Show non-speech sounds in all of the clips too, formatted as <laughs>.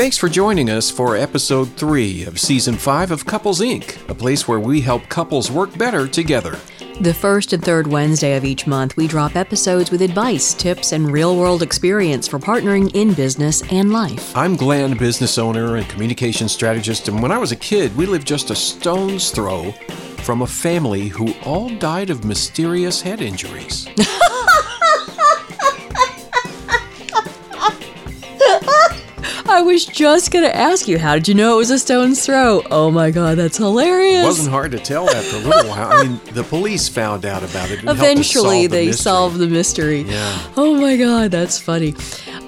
Thanks for joining us for episode 3 of season 5 of Couples Inc., a place where we help couples work better together. The first and third Wednesday of each month, we drop episodes with advice, tips, and real world experience for partnering in business and life. I'm Glenn, business owner and communication strategist, and when I was a kid, we lived just a stone's throw from a family who all died of mysterious head injuries. <laughs> I was just going to ask you, how did you know it was a stone's throw? Oh my God, that's hilarious. It wasn't hard to tell after a little while. I mean, the police found out about it. and helped us Eventually, solve they mystery. solved the mystery. Yeah. Oh my God, that's funny.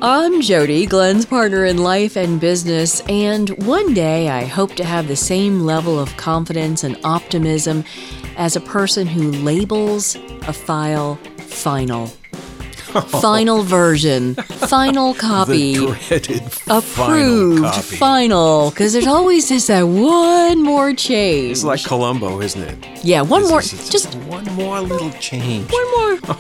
I'm Jodie, Glenn's partner in life and business, and one day I hope to have the same level of confidence and optimism as a person who labels a file final. <laughs> Final version, final copy, approved, final, because there's always just that one more change. It's like Columbo, isn't it? yeah, one It's more, it's just one more little change. one more.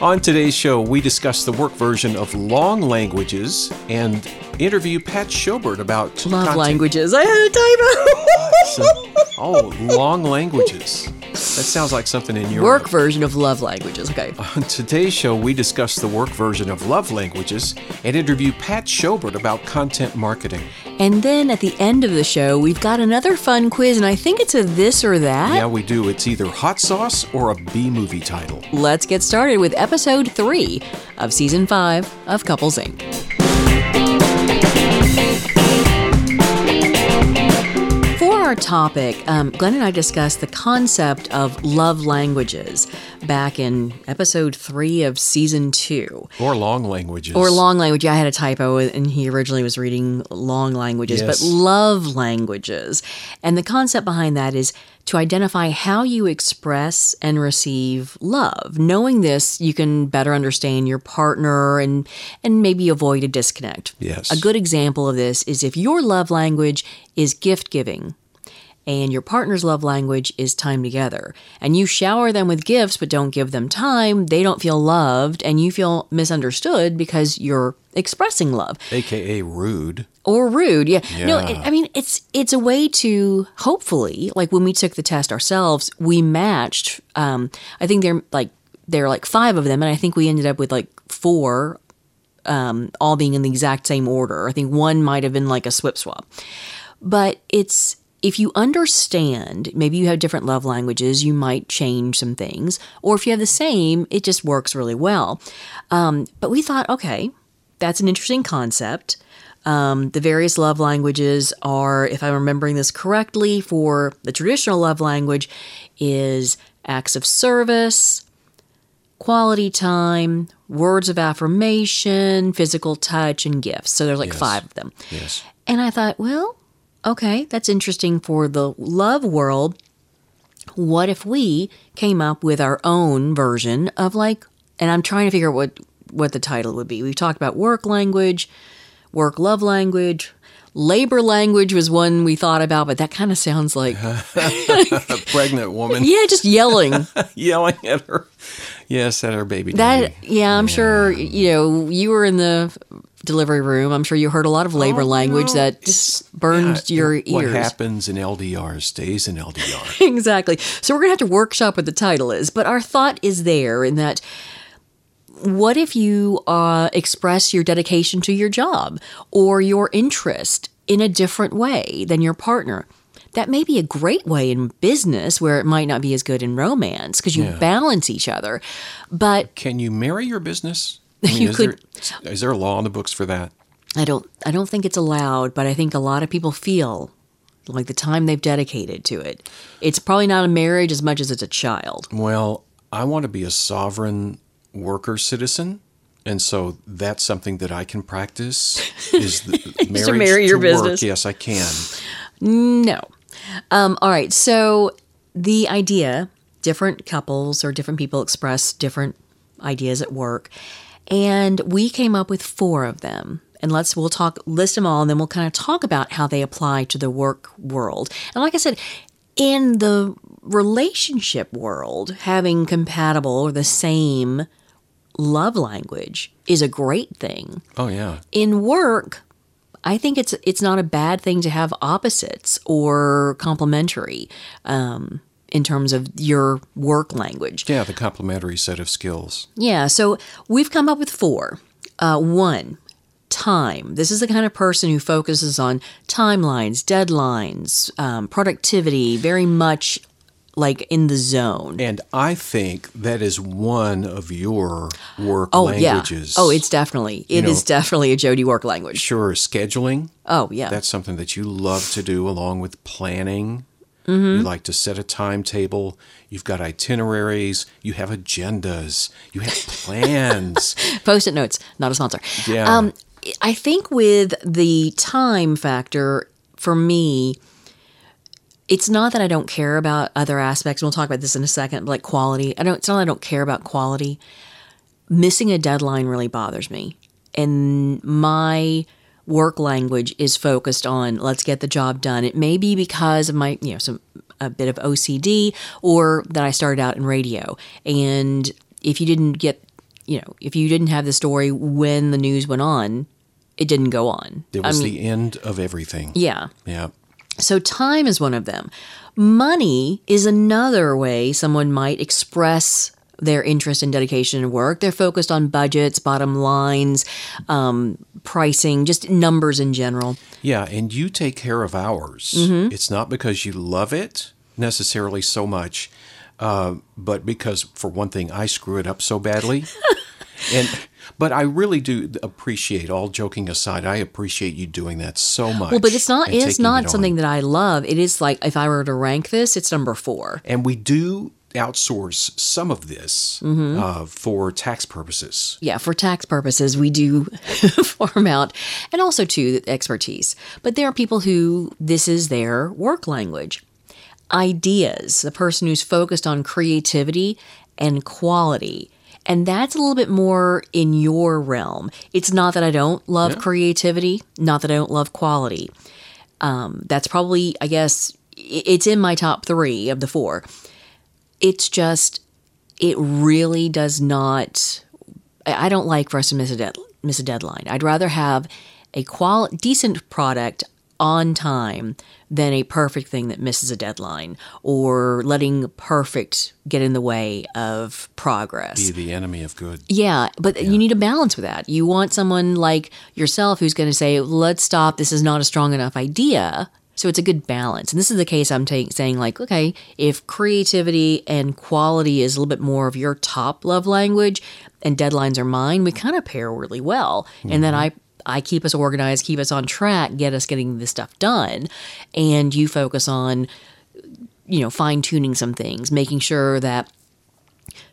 <laughs> On today's show, we discuss the work version of long languages and interview Pat Schober about Love content- languages. I had a typo. Oh, <laughs> long languages. That sounds like something in your Work version of love languages. Okay. <laughs> On today's show, we discuss the work version of love languages and interview Pat Schober about content marketing. And then at the end of the show, we've got another fun quiz, and I think it's a this or that. Yeah, we do. It's either hot sauce or a B movie title. Let's get started with episode three of season five of Couples Inc. our topic, um, Glenn and I discussed the concept of love languages back in episode three of season two. Or long languages. Or long language. Yeah, I had a typo, and he originally was reading long languages, Yes. but love languages. And the concept behind that is to identify how you express and receive love. Knowing this, you can better understand your partner and and maybe avoid a disconnect. Yes. A good example of this is if your love language is gift giving and your partner's love language is time together. And you shower them with gifts but don't give them time, they don't feel loved and you feel misunderstood because you're expressing love AKA rude. or rude. Yeah. No, it, I mean it's it's a way to hopefully like when we took the test ourselves, we matched um I think they're like there are like 5 of them and I think we ended up with like 4 um all being in the exact same order. I think one might have been like a swip swap. But it's if you understand, maybe you have different love languages, you might change some things. Or if you have the same, it just works really well. Um, but we thought, okay, that's an interesting concept. Um, the various love languages are, if I'm remembering this correctly, for the traditional love language is acts of service, quality time, words of affirmation, physical touch, and gifts. So there's like Yes. five of them. Yes. And I thought, well, okay, that's interesting for the love world. What if we came up with our own version of like, and I'm trying to figure out what what the title would be. We've talked about work language, work love language, labor language was one we thought about, but that kind of sounds like A <laughs> pregnant woman <laughs> yeah, just yelling. <laughs> yelling at her. Yes, at her baby. That daddy. yeah, I'm sure you know you were in the delivery room. I'm sure you heard a lot of labor Oh, language no, that it's- just burned Yeah, your ears. What happens in LDR stays in LDR. <laughs> exactly. So we're going to have to workshop what the title is, but our thought is there in that what if you uh, express your dedication to your job or your interest in a different way than your partner? That may be a great way in business where it might not be as good in romance because you Yeah. balance each other. But Can you marry your business? I mean, You is could- There, is there a law in the books for that? I don't I don't think it's allowed, but I think a lot of people feel like the time they've dedicated to it. It's probably not a marriage as much as it's a child. Well, I want to be a sovereign worker citizen. And so that's something that I can practice is the <laughs> marriage marry your to work. Yes, I can. No. Um, all right. So the idea different couples or different people express different ideas at work. And we came up with four of them. And let's we'll talk list them all and then we'll kind of talk about how they apply to the work world. And like I said, in the relationship world, having compatible or the same love language is a great thing Oh yeah. in work, I think it's it's not a bad thing to have opposites or complementary um, in terms of your work language. Yeah, the complementary set of skills. Yeah, so we've come up with four. Uh, one, time. This is the kind of person who focuses on timelines, deadlines, um, productivity, very much like in the zone. And I think that is one of your work Oh languages. yeah. Oh, it's definitely it is know- definitely a Jodie work language. sure scheduling. Oh yeah. That's something that you love to do along with planning. Mm-hmm. You like to set a timetable. You've got itineraries. You have agendas. You have <laughs> plans. Post-it notes, not a sponsor. Yeah. Um, I think with the time factor for me, it's not that I don't care about other aspects. We'll talk about this in a second, but like quality. I don't. It's not that I don't care about quality. Missing a deadline really bothers me, and my work language is focused on let's get the job done. It may be because of my you know some a bit of OCD or that I started out in radio, and if you didn't get you know if you didn't have the story when the news went on, it didn't go on. It was the end of everything. Yeah. Yeah. So time is one of them. Money is another way someone might express their interest and dedication and work. They're focused on budgets, bottom lines, um, pricing, just numbers in general. Yeah, and you take care of ours. Mm-hmm. It's not because you love it necessarily so much, uh, but because, for one thing, I screw it up so badly. <laughs> and but I really do appreciate, all joking aside, I appreciate you doing that so much. Well, but it's not it's not it on. something that I love. It is like if I were to rank this, it's number four. And we do outsource some of this Mm-hmm. uh, for tax purposes. Yeah, for tax purposes, we do <laughs> farm out, and also to expertise. But there are people who this is their work language. Ideas, the person who's focused on creativity and quality. And that's a little bit more in your realm. It's not that I don't love creativity, not that I don't love quality. Um, that's probably, I guess, it's in my top three of the four. It's just, it really does not I don't like for us to miss a, dead, miss a deadline. I'd rather have a qual decent product on time than a perfect thing that misses a deadline or letting perfect get in the way of progress. Be the enemy of good. Yeah, but you need a balance with that. You want someone like yourself who's going to say, "Let's stop. This is not a strong enough idea." So it's a good balance. And this is the case I'm saying like, okay, if creativity and quality is a little bit more of your top love language and deadlines are mine, we kind of pair really well. And then mm-hmm. I I keep us organized, keep us on track, get us getting this stuff done, and you focus on you know, fine tuning some things, making sure that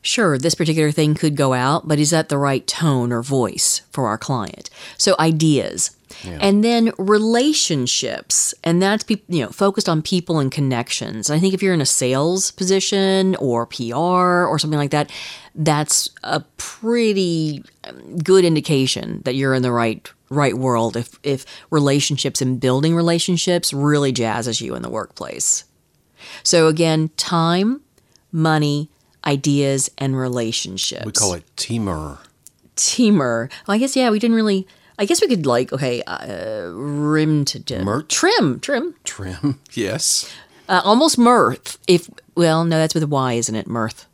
sure, this particular thing could go out, but is that the right tone or voice for our client? So ideas. And then relationships, and that's peop you know focused on people and connections. I think if you're in a sales position or PR or something like that, that's a pretty um, good indication that you're in the right right world. If if relationships and building relationships really jazzes you in the workplace. So again, time, money, ideas, and relationships. We call it teamer. teamer. Well, I guess yeah, we didn't really. I guess we could like okay, uh, rim to dim. Merch? trim, trim, Trim. <laughs> Yes. uh, almost mirth. If well, no, that's with a Y, isn't it? Mirth.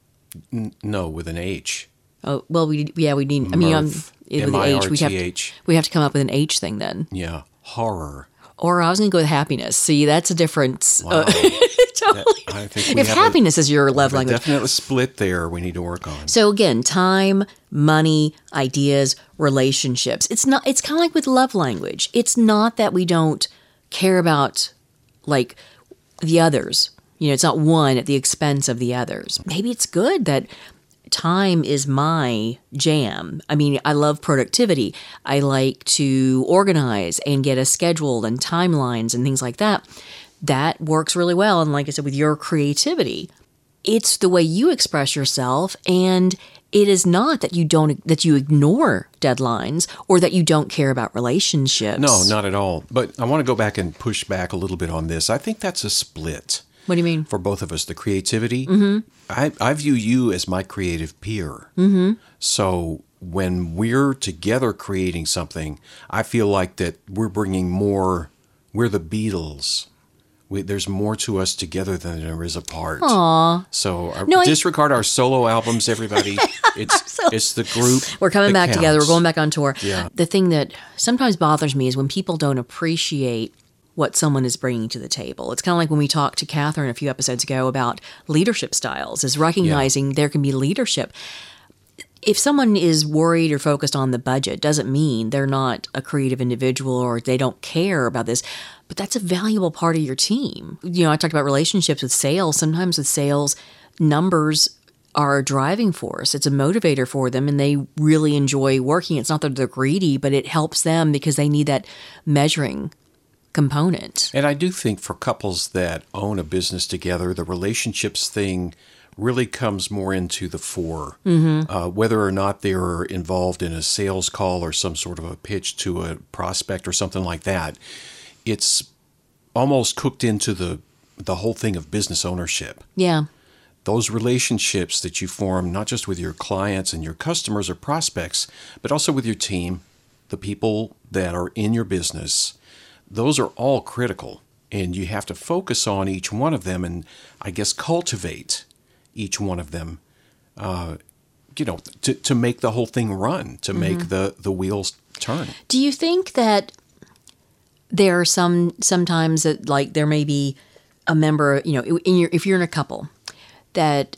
No, with an H. Oh well, we yeah we need. I mean, um, with the H, we have M-I-R-T-H. we have to come up with an H thing then. Yeah. Horror. Or I was going to go with happiness. See, that's a difference. <laughs> Uh, <laughs> Wow. I think if happiness is your love a, a language, definitely split there we need to work on. So again, time, money, ideas, relationships. It's not it's kind of like with love language. It's not that we don't care about like the others. You know, it's not one at the expense of the others. Maybe it's good that time is my jam. I mean, I love productivity. I like to organize and get a schedule and timelines and things like that. That works really well. And like I said, with your creativity, it's the way you express yourself and it is not that you don't that you ignore deadlines or that you don't care about relationships. No, not at all. But I want to go back and push back a little bit on this. I think that's a split What do you mean? for both of us. The creativity. Mm-hmm. I, I view you as my creative peer. Mm-hmm. So when we're together creating something, I feel like that we're bringing more. We're the Beatles. We, there's more to us together than there is apart. Aw. So uh, No, I- disregard our solo albums, everybody. <laughs> It's it's the group. We're coming back together. We're going back on tour. Yeah. The thing that sometimes bothers me is when people don't appreciate what someone is bringing to the table. It's kind of like when we talked to Catherine a few episodes ago about leadership styles, is recognizing there can be leadership. If someone is worried or focused on the budget, doesn't mean they're not a creative individual or they don't care about this. But that's a valuable part of your team. You know, I talked about relationships with sales. Sometimes with sales, numbers are a driving force. It's a motivator for them and they really enjoy working. It's not that they're greedy, but it helps them because they need that measuring component. And I do think for couples that own a business together, the relationships thing really comes more into the fore. Mm-hmm. Uh, whether or not they're involved in a sales call or some sort of a pitch to a prospect or something like that, it's almost cooked into the the whole thing of business ownership. Yeah. Those relationships that you form, not just with your clients and your customers or prospects, but also with your team, the people that are in your business, those are all critical. And you have to focus on each one of them and, I guess, cultivate each one of them, uh, you know, to, to make the whole thing run, to make the, the wheels turn. Do you think that there are some sometimes that like there may be a member, you know, in your if you're in a couple that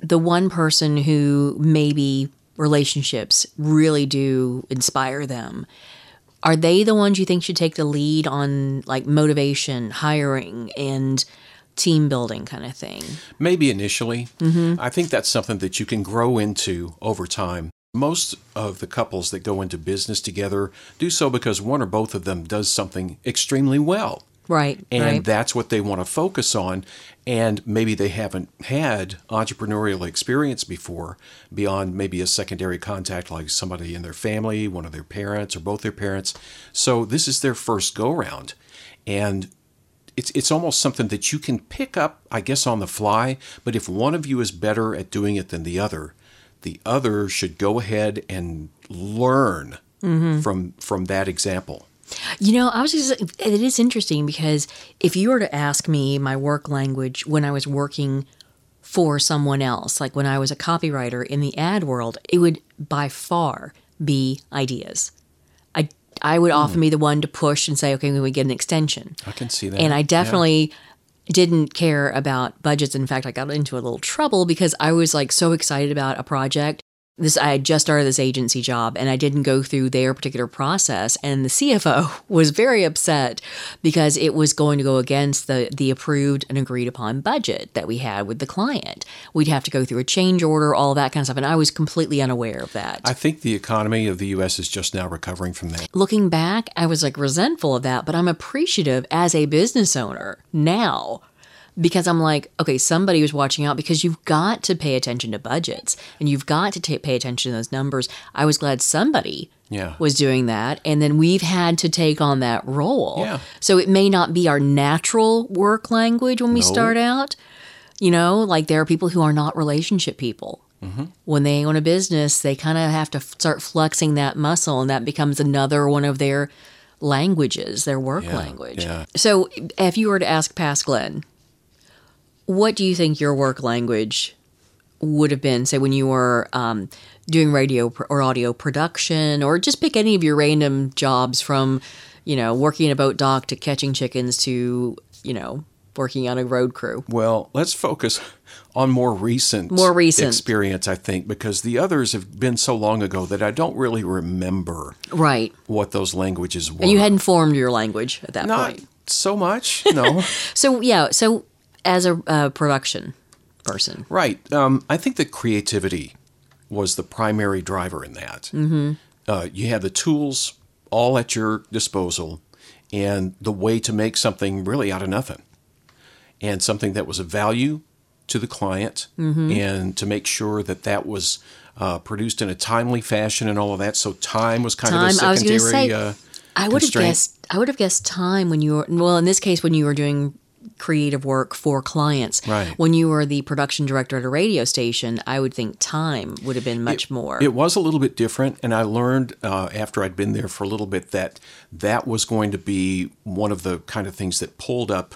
the one person who maybe relationships really do inspire them are they the ones you think should take the lead on like motivation hiring and team building kind of thing Maybe initially. I think that's something that you can grow into over time. Most of the couples that go into business together do so because one or both of them does something extremely well. right And right that's what they want to focus on. And maybe they haven't had entrepreneurial experience before beyond maybe a secondary contact like somebody in their family, one of their parents, or both their parents. So this is their first go round. And it's it's almost something that you can pick up, I guess, on the fly. But if one of you is better at doing it than the other, the other should go ahead and learn mm-hmm. from from that example. You know, I was just, it is interesting because if you were to ask me my work language when I was working for someone else, like when I was a copywriter in the ad world, it would by far be ideas. I, would often hmm. be the one to push and say, okay, we would get an extension. I can see that. And I Yeah. definitely didn't care about budgets. In fact, I got into a little trouble because I was like so excited about a project. This I had just started this agency job and I didn't go through their particular process and the CFO <laughs> was very upset because it was going to go against the the approved and agreed upon budget that we had with the client. We'd have to go through a change order, all that kind of stuff and I was completely unaware of that. I think the economy of the U.S. is just now recovering from that. looking back, I was like resentful of that, but I'm appreciative as a business owner now because I'm like, okay, somebody was watching out because you've got to pay attention to budgets and you've got to ta pay attention to those numbers. I was glad somebody Yeah. was doing that. And then we've had to take on that role. Yeah. So it may not be our natural work language when we start out. You know, like there are people who are not relationship people. Mm-hmm. When they own a business, they kind of have to f- start flexing that muscle, and that becomes another one of their languages, their work Yeah, language. So, if you were to ask past Glenn, what do you think your work language would have been, say, when you were um, doing radio pr- or audio production, or just pick any of your random jobs from, you know, working in a boat dock to catching chickens to, you know, working on a road crew? Well, let's focus on more recent, More recent. experience, I think, because the others have been so long ago that I don't really remember Right. what those languages were. And you hadn't formed your language at that point. not point. so much, no. <laughs> So, yeah, so as a uh, production person, right. Um, I think that creativity was the primary driver in that. Mm-hmm. Uh, you had the tools all at your disposal, and the way to make something really out of nothing, and something that was of value to the client, and to make sure that that was uh, produced in a timely fashion and all of that. So time was kind of a Time, I was secondary. say, uh, I would have guessed. I would have guessed time when you were well. In this case, when you were doing creative work for clients. Right. When you were the production director at a radio station, I would think time would have been much more. It was a little bit different, and I learned uh, after I'd been there for a little bit that that was going to be one of the kind of things that pulled up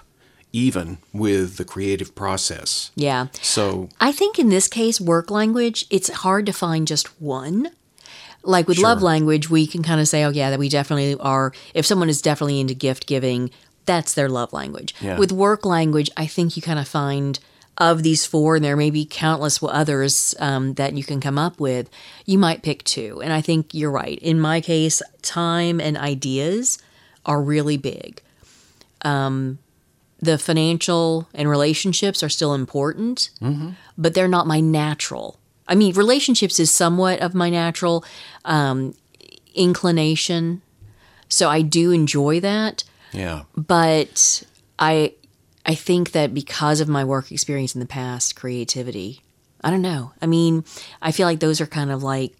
even with the creative process. yeah. So I think in this case, work language, it's hard to find just one. Like with love language, we can kind of say, oh, yeah, that we definitely are. If someone is definitely into gift giving, that's their love language. Yeah. With work language, I think you kind of find of these four, and there may be countless others um, that you can come up with, you might pick two. And I think you're right. In my case, time and ideas are really big the financial and relationships are still important, but they're not my natural. I mean, relationships is somewhat of my natural um, inclination, so I do enjoy that. Yeah, But I, I think that because of my work experience in the past, creativity. I don't know. I mean, I feel like those are kind of like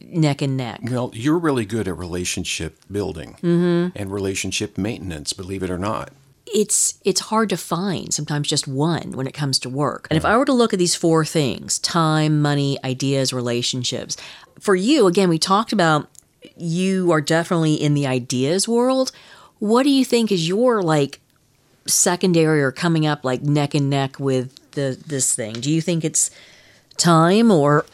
neck and neck. well, you're really good at relationship building mm-hmm. and relationship maintenance. Believe it or not. it's it's hard to find sometimes just one when it comes to work. And if I were to look at these four things, time, money, ideas, relationships, for you again we talked about you are definitely in the ideas world. What do you think is your like secondary or coming up like neck and neck with the this thing? Do you think it's time or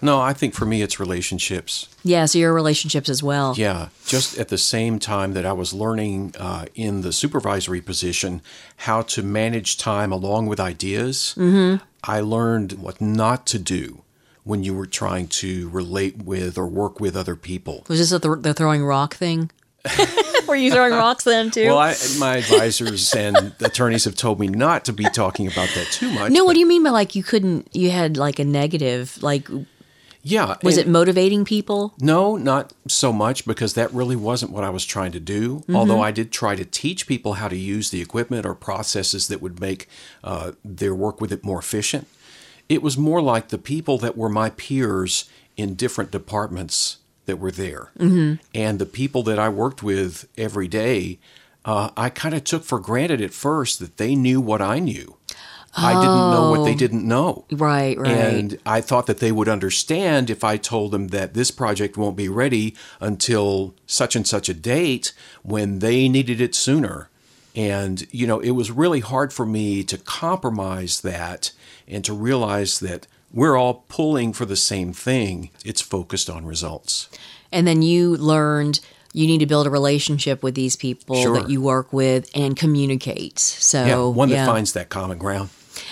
No, I think for me it's relationships. yeah, so your relationships as well. Yeah, just at the same time that I was learning uh, in the supervisory position how to manage time along with ideas, I learned what not to do when you were trying to relate with or work with other people. Was this the, the throwing rock thing? <laughs> Were you throwing rocks then too? Well, I, my advisors and attorneys have told me not to be talking about that too much. no, but what do you mean by like you couldn't? You had like a negative. Like, yeah, was it motivating people? No, not so much because that really wasn't what I was trying to do. Although I did try to teach people how to use the equipment or processes that would make uh, their work with it more efficient. It was more like the people that were my peers in different departments that were there. And the people that I worked with every day, uh, I kind of took for granted at first that they knew what I knew. I didn't know what they didn't know. Right, right. And I thought that they would understand if I told them that this project won't be ready until such and such a date when they needed it sooner. And, you know, it was really hard for me to compromise that and to realize that we're all pulling for the same thing. It's focused on results. and then you learned you need to build a relationship with these people Sure. that you work with and communicate. So Yeah, one that yeah. finds that common ground.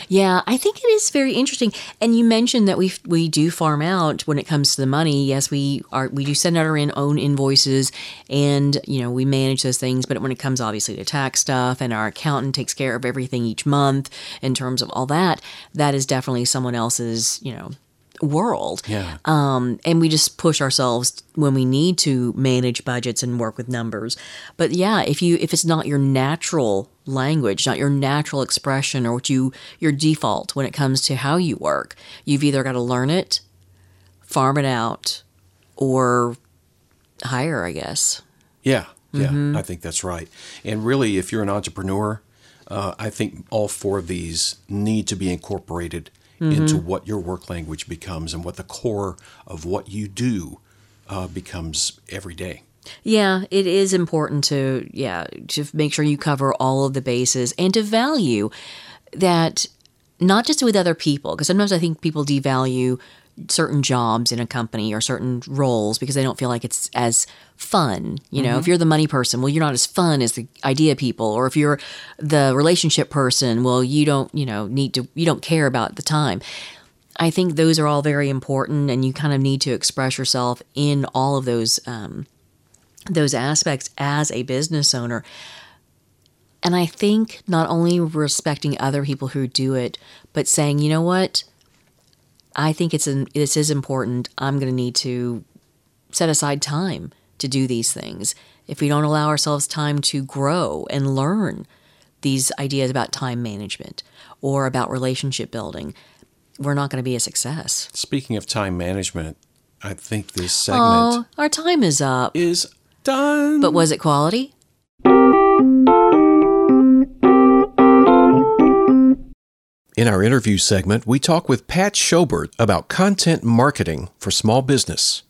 Yeah, I think it is very interesting. And you mentioned that we we do farm out when it comes to the money. Yes, we are we do send out our in, own invoices and you know we manage those things. But when it comes obviously to tax stuff and our accountant takes care of everything each month in terms of all that, that is definitely someone else's you know world. Yeah. Um, and we just push ourselves when we need to manage budgets and work with numbers. But yeah, if you if it's not your natural language, not your natural expression or what you your default when it comes to how you work, you've either got to learn it, farm it out, or hire, I guess. Yeah, yeah, I think that's right. And really, if you're an entrepreneur, uh, I think all four of these need to be incorporated into what your work language becomes and what the core of what you do uh, becomes every day. Yeah, it is important to yeah to make sure you cover all of the bases and to value that not just with other people because sometimes I think people devalue certain jobs in a company or certain roles because they don't feel like it's as fun. You know, if you're the money person, well, you're not as fun as the idea people, or if you're the relationship person, well, you don't you know need to you don't care about the time. I think those are all very important, and you kind of need to express yourself in all of those um, those aspects as a business owner. And I think not only respecting other people who do it, but saying, you know what, I think it's an, this is important. I'm going to need to set aside time to do these things. If we don't allow ourselves time to grow and learn these ideas about time management or about relationship building, we're not going to be a success. Speaking of time management, I think this segment Oh, our time is up. is Done. But was it quality? In our interview segment, we talk with Pat Schober about content marketing for small business.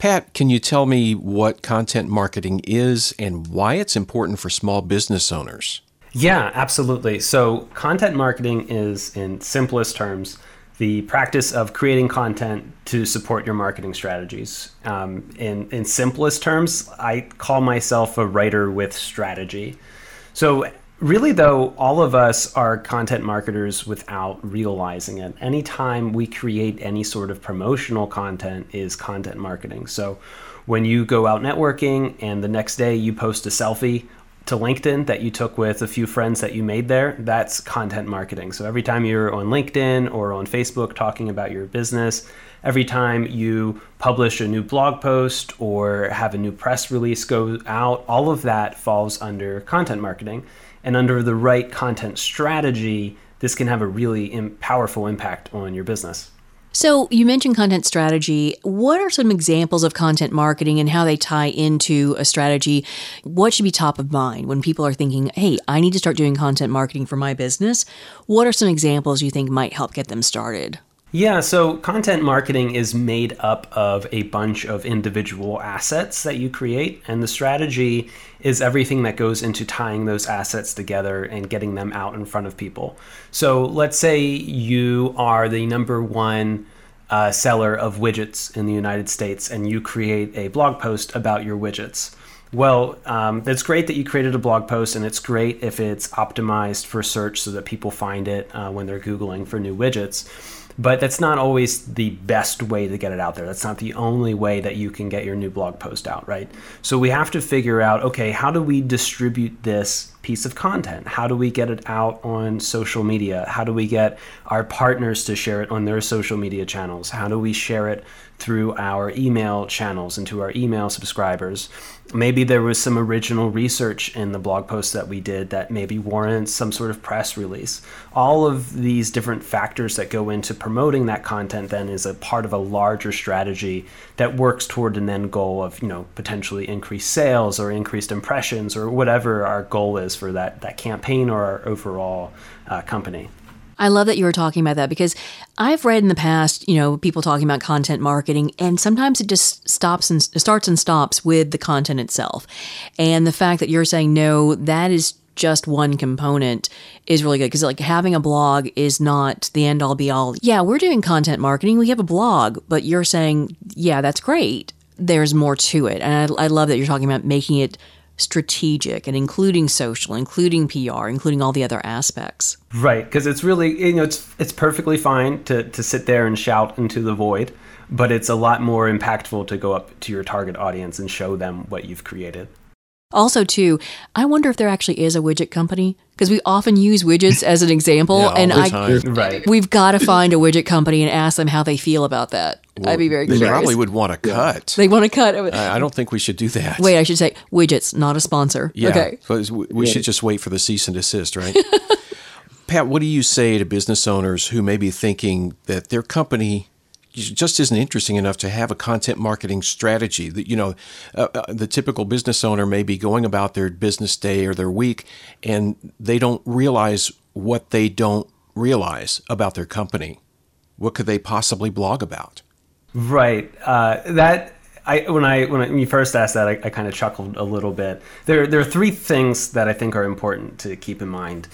Pat, can you tell me what content marketing is and why it's important for small business owners? Yeah, absolutely. So, content marketing is, in simplest terms, the practice of creating content to support your marketing strategies. Um, in, in simplest terms, I call myself a writer with strategy. So, really though all of us are content marketers without realizing it anytime we create any sort of promotional content is content marketing so when you go out networking and the next day you post a selfie to linkedin that you took with a few friends that you made there that's content marketing so every time you're on linkedin or on facebook talking about your business every time you publish a new blog post or have a new press release go out all of that falls under content marketing and under the right content strategy, this can have a really powerful impact on your business. So, you mentioned content strategy. What are some examples of content marketing and how they tie into a strategy? What should be top of mind when people are thinking, hey, I need to start doing content marketing for my business? What are some examples you think might help get them started? Yeah, so content marketing is made up of a bunch of individual assets that you create, and the strategy is everything that goes into tying those assets together and getting them out in front of people. So let's say you are the number one uh, seller of widgets in the United States, and you create a blog post about your widgets. Well, um, it's great that you created a blog post, and it's great if it's optimized for search so that people find it uh, when they're Googling for new widgets but that's not always the best way to get it out there. That's not the only way that you can get your new blog post out, right? So we have to figure out okay, how do we distribute this piece of content? How do we get it out on social media? How do we get our partners to share it on their social media channels? How do we share it through our email channels and to our email subscribers? maybe there was some original research in the blog post that we did that maybe warrants some sort of press release. All of these different factors that go into promoting that content then is a part of a larger strategy that works toward an end goal of, you know, potentially increased sales or increased impressions or whatever our goal is for that, that campaign or our overall uh, company. I love that you were talking about that because I've read in the past, you know, people talking about content marketing, and sometimes it just stops and starts and stops with the content itself. And the fact that you're saying no, that is just one component is really good because like having a blog is not the end all be all. Yeah, we're doing content marketing. We have a blog, but you're saying, yeah, that's great. There's more to it. And I, I love that you're talking about making it strategic and including social, including PR, including all the other aspects. Right, because it's really you know it's it's perfectly fine to to sit there and shout into the void, but it's a lot more impactful to go up to your target audience and show them what you've created. Also, too, I wonder if there actually is a widget company because we often use widgets as an example, yeah, and I time. right. we've got to find a widget company and ask them how they feel about that. Well, I'd be very they curious. probably would want to cut. They want to cut. I, I don't think we should do that. Wait, I should say widgets, not a sponsor. Yeah, Okay. so we we should just wait for the cease and desist, right? <laughs> Pat, what do you say to business owners who may be thinking that their company just isn't interesting enough to have a content marketing strategy? That you know, uh, uh, the typical business owner may be going about their business day or their week, and they don't realize what they don't realize about their company. What could they possibly blog about? Right. Uh, that I when I when, you first asked that, I, I kind of chuckled a little bit. There there are three things that I think are important to keep in mind.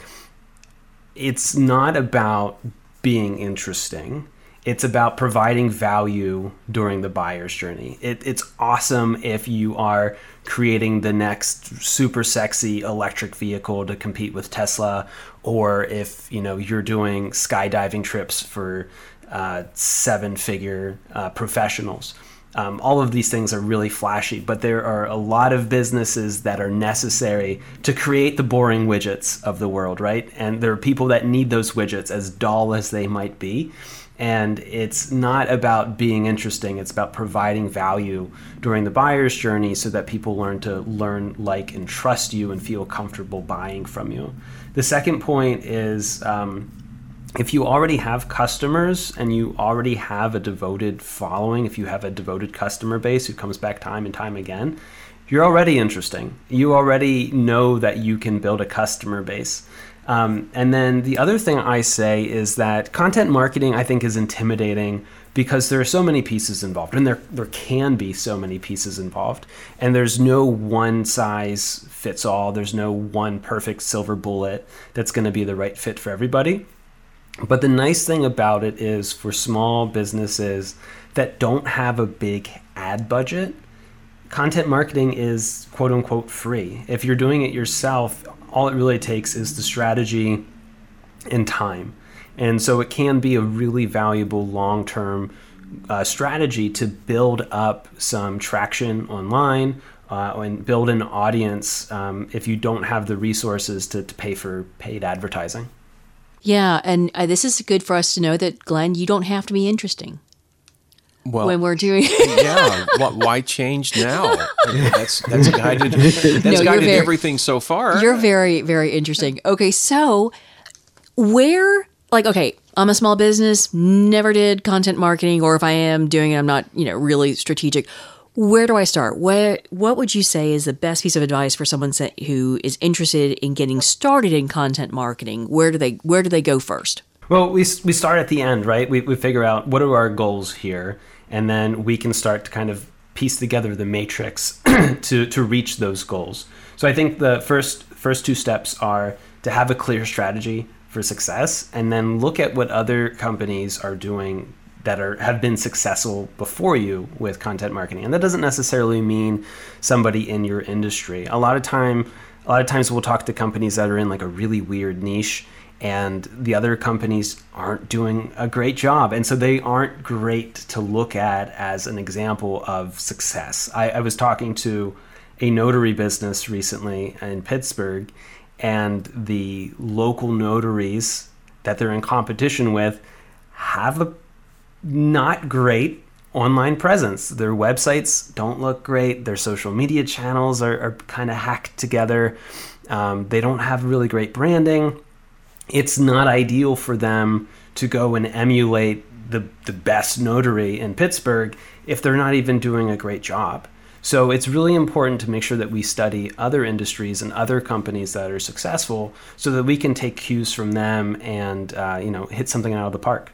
It's not about being interesting. It's about providing value during the buyer's journey. It, it's awesome if you are creating the next super sexy electric vehicle to compete with Tesla, or if you know you're doing skydiving trips for uh, seven-figure uh, professionals. Um, all of these things are really flashy, but there are a lot of businesses that are necessary to create the boring widgets of the world, right? And there are people that need those widgets, as dull as they might be. And it's not about being interesting, it's about providing value during the buyer's journey so that people learn to learn, like, and trust you and feel comfortable buying from you. The second point is um, if you already have customers and you already have a devoted following, if you have a devoted customer base who comes back time and time again, you're already interesting. You already know that you can build a customer base. Um, and then the other thing I say is that content marketing, I think, is intimidating because there are so many pieces involved, and there there can be so many pieces involved, and there's no one size fits all. There's no one perfect silver bullet that's going to be the right fit for everybody. But the nice thing about it is for small businesses that don't have a big ad budget, content marketing is quote unquote free. If you're doing it yourself, all it really takes is the strategy and time. And so it can be a really valuable long term uh, strategy to build up some traction online uh, and build an audience um, if you don't have the resources to, to pay for paid advertising. Yeah, and uh, this is good for us to know that Glenn, you don't have to be interesting Well, when we're doing. <laughs> yeah. Why, why change now? <laughs> That's that's guided. <laughs> That's you're guided very- everything so far. You're very, very interesting. Okay, so where, like, okay, I'm a small business, never did content marketing, or if I am doing it, I'm not, you know, really strategic. Where do I start? Where, what would you say is the best piece of advice for someone sa- who is interested in getting started in content marketing? Where do they, where do they go first? Well, we, we start at the end, right? We, we figure out what are our goals here, and then we can start to kind of piece together the matrix <clears throat> to, to reach those goals. So I think the first first two steps are to have a clear strategy for success, and then look at what other companies are doing that are have been successful before you with content marketing. And that doesn't necessarily mean somebody in your industry. A lot of time a lot of times we'll talk to companies that are in like a really weird niche and the other companies aren't doing a great job and so they aren't great to look at as an example of success i, I was talking to a notary business recently in pittsburgh and the local notaries that they're in competition with have a not great online presence. Their websites don't look great. Their social media channels are, are kind of hacked together. Um, they don't have really great branding. It's not ideal for them to go and emulate the, the best notary in Pittsburgh if they're not even doing a great job. So it's really important to make sure that we study other industries and other companies that are successful so that we can take cues from them and uh, you know hit something out of the park.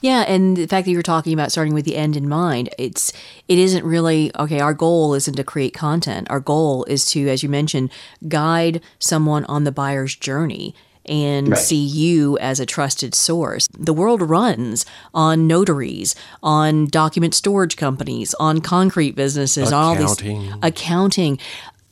Yeah, and the fact that you're talking about starting with the end in mind, it's it isn't really okay, our goal isn't to create content. Our goal is to as you mentioned, guide someone on the buyer's journey and Right. see you as a trusted source. The world runs on notaries, on document storage companies, on concrete businesses, on all these Accounting. accounting.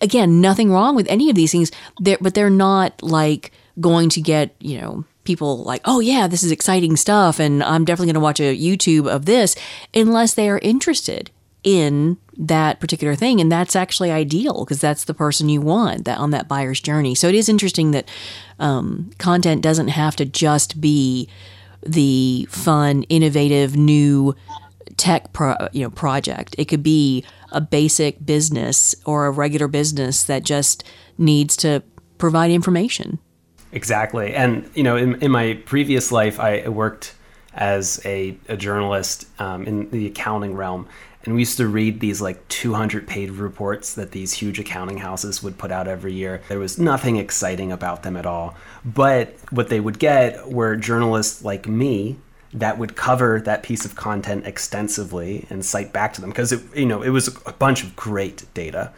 Again, nothing wrong with any of these things, they're, but they're not like going to get, you know, people like, oh, yeah, this is exciting stuff, and I'm definitely going to watch a YouTube of this, unless they are interested in that particular thing. And that's actually ideal because that's the person you want that on that buyer's journey. So it is interesting that um, content doesn't have to just be the fun, innovative, new tech pro, you know project. It could be a basic business or a regular business that just needs to provide information. Exactly. And, you know, in, in my previous life, I worked as a, a journalist um, in the accounting realm. And we used to read these like 200 page reports that these huge accounting houses would put out every year. There was nothing exciting about them at all. But what they would get were journalists like me that would cover that piece of content extensively and cite back to them because it you know it was a bunch of great data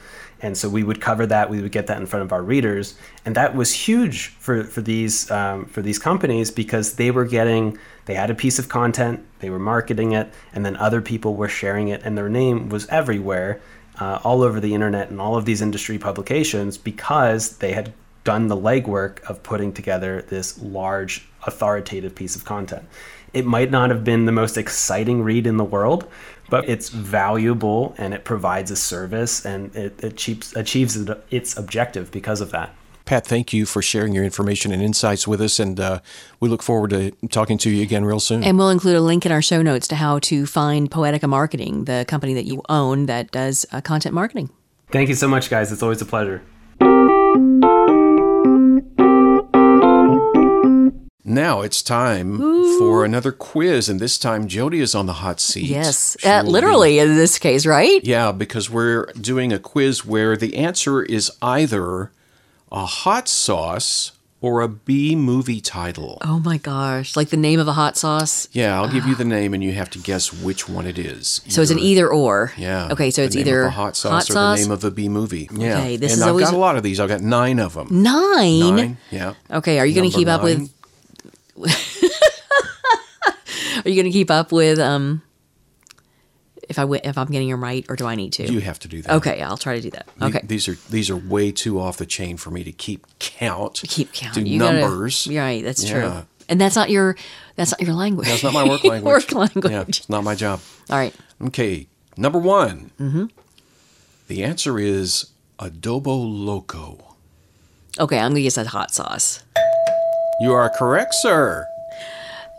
and so we would cover that we would get that in front of our readers and that was huge for for these um, for these companies because they were getting they had a piece of content they were marketing it and then other people were sharing it and their name was everywhere uh, all over the internet and all of these industry publications because they had done the legwork of putting together this large authoritative piece of content. It might not have been the most exciting read in the world, but it's valuable and it provides a service and it achieves, achieves its objective because of that. Pat, thank you for sharing your information and insights with us, and uh, we look forward to talking to you again real soon. And we'll include a link in our show notes to how to find Poetica Marketing, the company that you own that does uh, content marketing. Thank you so much, guys. It's always a pleasure. Now it's time for another quiz, and this time Jodie is on the hot seat. Yes, uh, will be- literally in this case, right? Yeah, because we're doing a quiz where the answer is either a hot sauce or a B movie title. Oh my gosh. Like the name of a hot sauce. Yeah, I'll give you the name and you have to guess which one it is. So it's an either or. Yeah. Okay, so it's either a hot sauce or the name of a B movie. Yeah. Okay, this and is I've always- got a lot of these. I've got nine of them. nine. Nine. Yeah. Okay, are you going to keep up nine. with? <laughs> Are you going to keep up with um? If I if I'm getting them right, or do I need to? You have to do that. okay, I'll try to do that. Okay, These are these are way too off the chain for me to keep count. keep count. Do You gotta- numbers. you're right. That's Yeah. true. And that's not your that's not your language. That's not my work <laughs> language. work language. Yeah, it's not my job. All right. Okay, number one. Mm-hmm. The answer is adobo loco. Okay, I'm gonna guess that's hot sauce. You are correct, sir.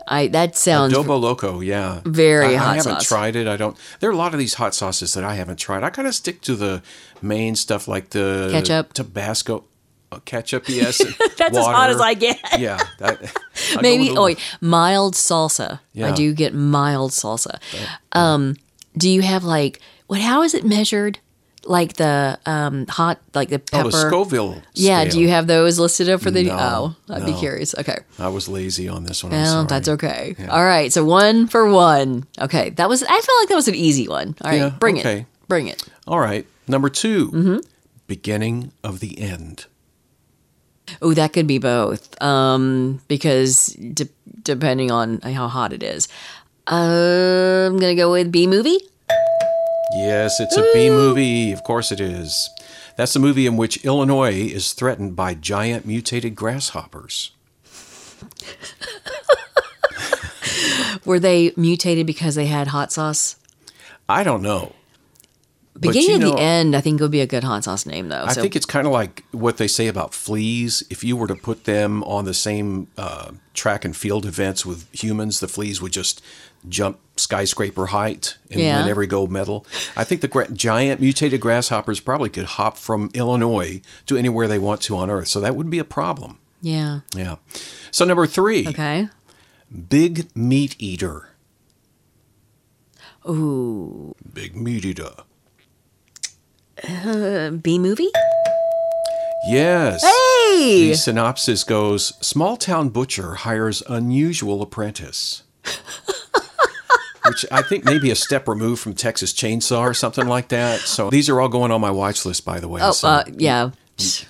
I that sounds Adobo loco, yeah. Very I, hot I haven't sauce. tried it. I don't. There are a lot of these hot sauces that I haven't tried. I kind of stick to the main stuff like the Ketchup. Tabasco, uh, ketchup. <laughs> Yes, that's as hot as I get. Yeah, that, I <laughs> Maybe oh wait, mild salsa. I do get mild salsa. Um, do you have like what? How is it measured? Like the um hot, like the Oh, pepper. the Scoville. yeah. Do you have those listed up for the? No, oh, I'd be curious. Okay. I was lazy on this one. Well, that's okay. All right. So one for one. Okay. That was. I felt like that was an easy one. All right. Yeah, bring okay. it. Bring it. All right, number 2 Mm-hmm. beginning of the end. Oh, that could be both. Um, because de- depending on how hot it is. Uh, I'm gonna go with B movie. Yes, it's a B movie. Of course it is. That's the movie in which Illinois is threatened by giant mutated grasshoppers. <laughs> Were they mutated because they had hot sauce? I don't know. But Beginning you know, the end, I think it would be a good hot sauce name, though. I so think it's kind of like what they say about fleas. If you were to put them on the same uh, track and field events with humans, the fleas would just jump skyscraper height and Yeah. win every gold medal. I think the gra- giant mutated grasshoppers probably could hop from Illinois to anywhere they want to on Earth. So that wouldn't be a problem. yeah. Yeah. So number three, Okay. big meat eater. Ooh, Big meat eater. Uh, B movie. Yes. Hey, The synopsis goes Small town butcher hires unusual apprentice. <laughs> Which I think maybe a step removed from Texas Chainsaw or something like that. So these are all going on my watch list, by the way. oh, so uh, yeah.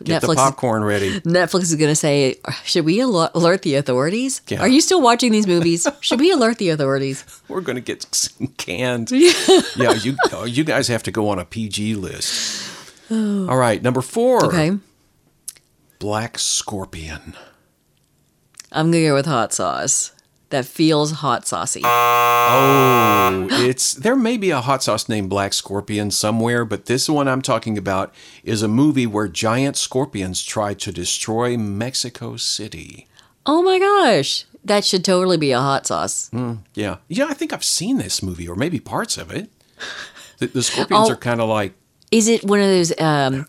get the popcorn ready. Netflix is going to say, "Should we alert the authorities? Yeah. Are you still watching these movies? <laughs> Should we alert the authorities?" We're going to get canned. <laughs> yeah, you oh, you guys have to go on a PG list. <sighs> All right, number four. Okay, Black Scorpion. I'm gonna go with hot sauce. That feels hot saucy. Oh, it's there may be a hot sauce named Black Scorpion somewhere, but this one I'm talking about is a movie where giant scorpions try to destroy Mexico City. Oh my gosh, that should totally be a hot sauce. Yeah, yeah, I think I've seen this movie or maybe parts of it. The, the scorpions <laughs> Oh. are kind of like Is it one of those? Um,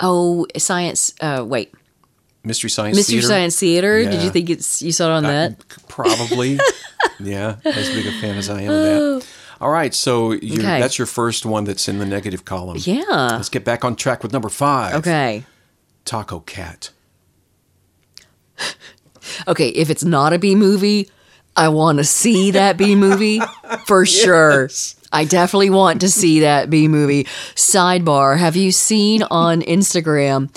oh, science. Uh, wait, Mystery Science Theater. Mystery Theater. Science Theater. Did you think it's you saw it on that? Probably. <laughs> yeah, as big a fan as I am of that. Oh. All right, so Okay. that's your first one that's in the negative column. Yeah. Let's get back on track with number five. Okay. Taco Cat. <laughs> Okay. If it's not a B movie, I want to see that B movie for <laughs> sure. I definitely want to see that B movie. Sidebar: Have you seen on Instagram?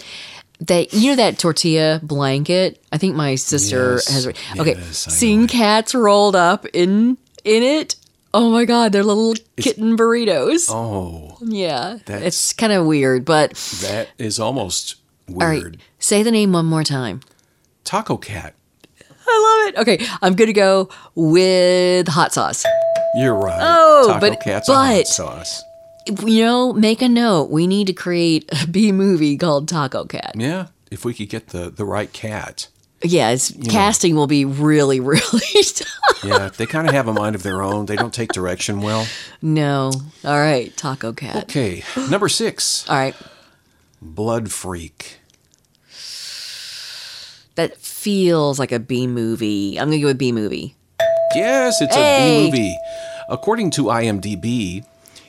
That you know that tortilla blanket. I think my sister Yes. has. Okay, Yes, seeing cats rolled up in in it. Oh my god, they're little kitten burritos. Oh, yeah, that's- it's kind of weird, but that is almost weird. right. Say the name one more time. Taco Cat. I love it. Okay, I'm gonna go with hot sauce. You're right. Oh, Taco but- Cat's a hot but- sauce. You know, make a note. We need to create a B movie called Taco Cat. Yeah, if we could get the, the right cat. Yeah, it's, casting will be really, <laughs> really tough. Yeah, they kind of have a mind of their own. They don't take direction well. No. All right, Taco Cat. Okay, number six, All right. Blood Freak. That feels like a B movie. I'm going to go with B movie. Yes, it's a Hey. B movie. According to IMDb,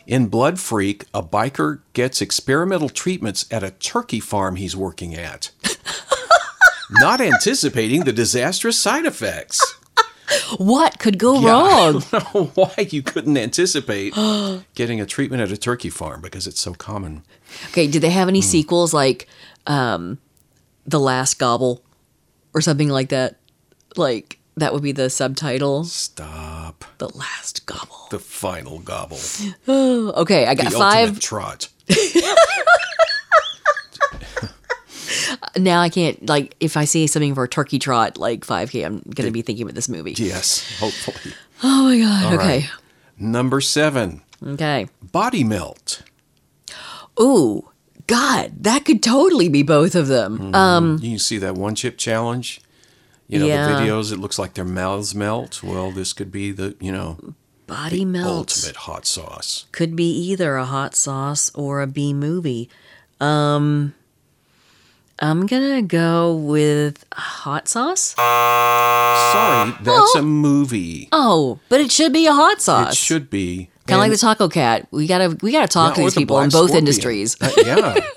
in Blood Freak, a biker gets experimental treatments at a turkey farm he's working at. <laughs> not anticipating the disastrous side effects. What could go Yeah, I wrong? don't <laughs> know why you couldn't anticipate <gasps> getting a treatment at a turkey farm because it's so common. Okay, did they have any sequels like um, The Last Gobble or something like that? Like that would be the subtitle. Stop. The Last Gobble. The final gobble. <gasps> Okay, I got The five. trot. <laughs> Now I can't like if I see something for a turkey trot like 5K, I'm gonna be thinking about this movie. Yes, hopefully. <gasps> Oh my god. All okay. right. Number seven, Okay. body melt. Ooh, God, that could totally be both of them. Um, You can see that one chip challenge. You know, Yeah. the videos, it looks like their mouths melt. Well, this could be the, you know, body melt ultimate hot sauce. could be either a hot sauce or a B movie. Um, I'm gonna go with hot sauce. Sorry, that's a movie. Oh, but it should be a hot sauce. It should be. Kind of like the taco cat. We gotta we gotta talk to Yeah, or these the people in both Scorpion. industries. Uh, yeah. <laughs>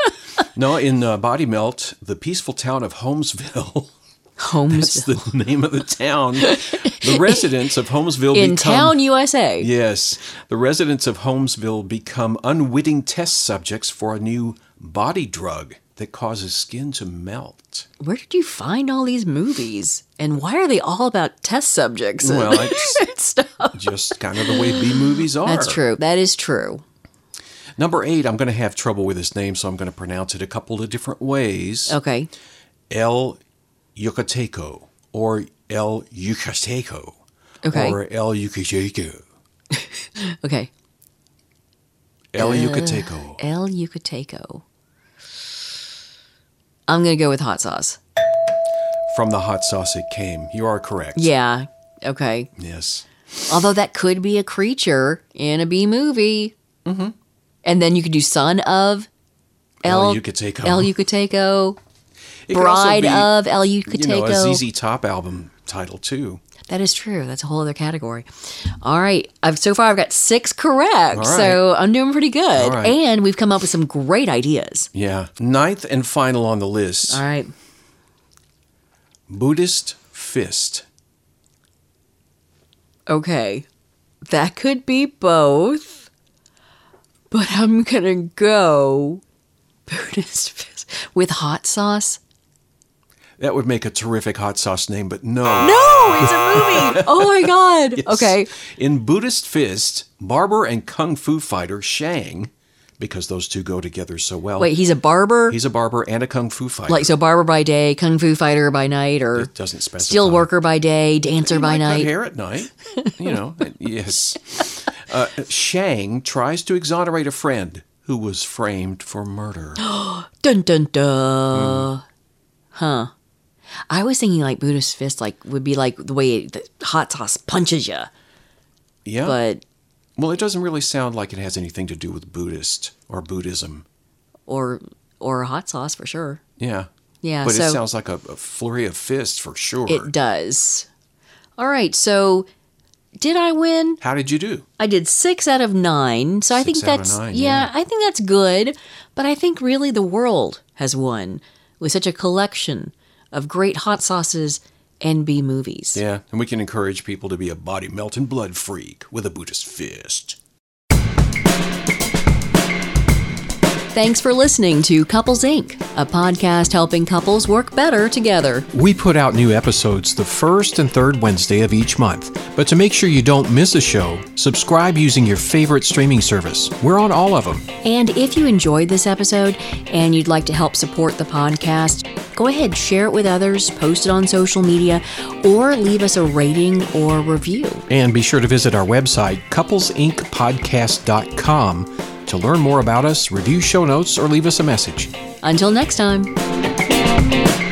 No, in uh, Body Melt, the peaceful town of Homesville. <laughs> Homes That's the <laughs> name of the town. The <laughs> residents of Homesville in become town, USA. Yes, the residents of Homesville become unwitting test subjects for a new body drug that causes skin to melt. Where did you find all these movies? And why are they all about test subjects? Well, <laughs> it's stuff? just kind of the way B movies are. That's true. That is true. Number eight, I'm going to have trouble with this name, so I'm going to pronounce it a couple of different ways. Okay. El Yucateco, or El Yucateco, Okay. or El Yucateco. <laughs> Okay. El Yucateco. El Yucateco. I'm gonna go with hot sauce. From the hot sauce it came. You are correct. Yeah. Okay. Yes. Although that could be a creature in a B movie. Mm-hmm. And then you could do son of El El Yucateco. El Yucateco, It could also bride be, of El You know, a ZZ Top album title too. That is true. That's a whole other category. All right. I've so far I've got six correct. Right. So I'm doing pretty good. Right. And we've come up with some great ideas. Yeah. Ninth and final on the list. All right. Buddhist fist. Okay. That could be both. But I'm gonna go <laughs> Buddhist fist with hot sauce. That would make a terrific hot sauce name, but no. No, it's a movie. <laughs> Oh my god. Yes. Okay. In Buddhist Fist, barber and kung fu fighter Shang, because those two go together so well. Wait, he's a barber? He's a barber and a kung fu fighter. like so barber by day, kung fu fighter by night, or It doesn't specify. steel worker by day, dancer He by night. hair at night. You know, <laughs> yes. Uh, Shang tries to exonerate a friend who was framed for murder. <gasps> Dun dun dun. Hmm. Huh. I was thinking like Buddhist fist like would be like the way the hot sauce punches you, Yeah. but well, it doesn't really sound like it has anything to do with Buddhist or Buddhism. or or hot sauce for sure. Yeah. Yeah, But so it sounds like a, a flurry of fists for sure. it does. All right, so did I win? How did you do? I did six out of nine, so I think Six out of that's nine, yeah, yeah. I think that's good. But I think really the world has won with such a collection of great hot sauces and B movies. Yeah, and we can encourage people to be a body melting blood freak with a Buddhist fist. Thanks for listening to Couples Inc., a podcast helping couples work better together. We put out new episodes the first and third Wednesday of each month. But to make sure you don't miss a show, subscribe using your favorite streaming service. We're on all of them. And if you enjoyed this episode and you'd like to help support the podcast, go ahead, share it with others, post it on social media, or leave us a rating or review. And be sure to visit our website, couplesincpodcast.com, to learn more about us, review show notes, or leave us a message. Until next time.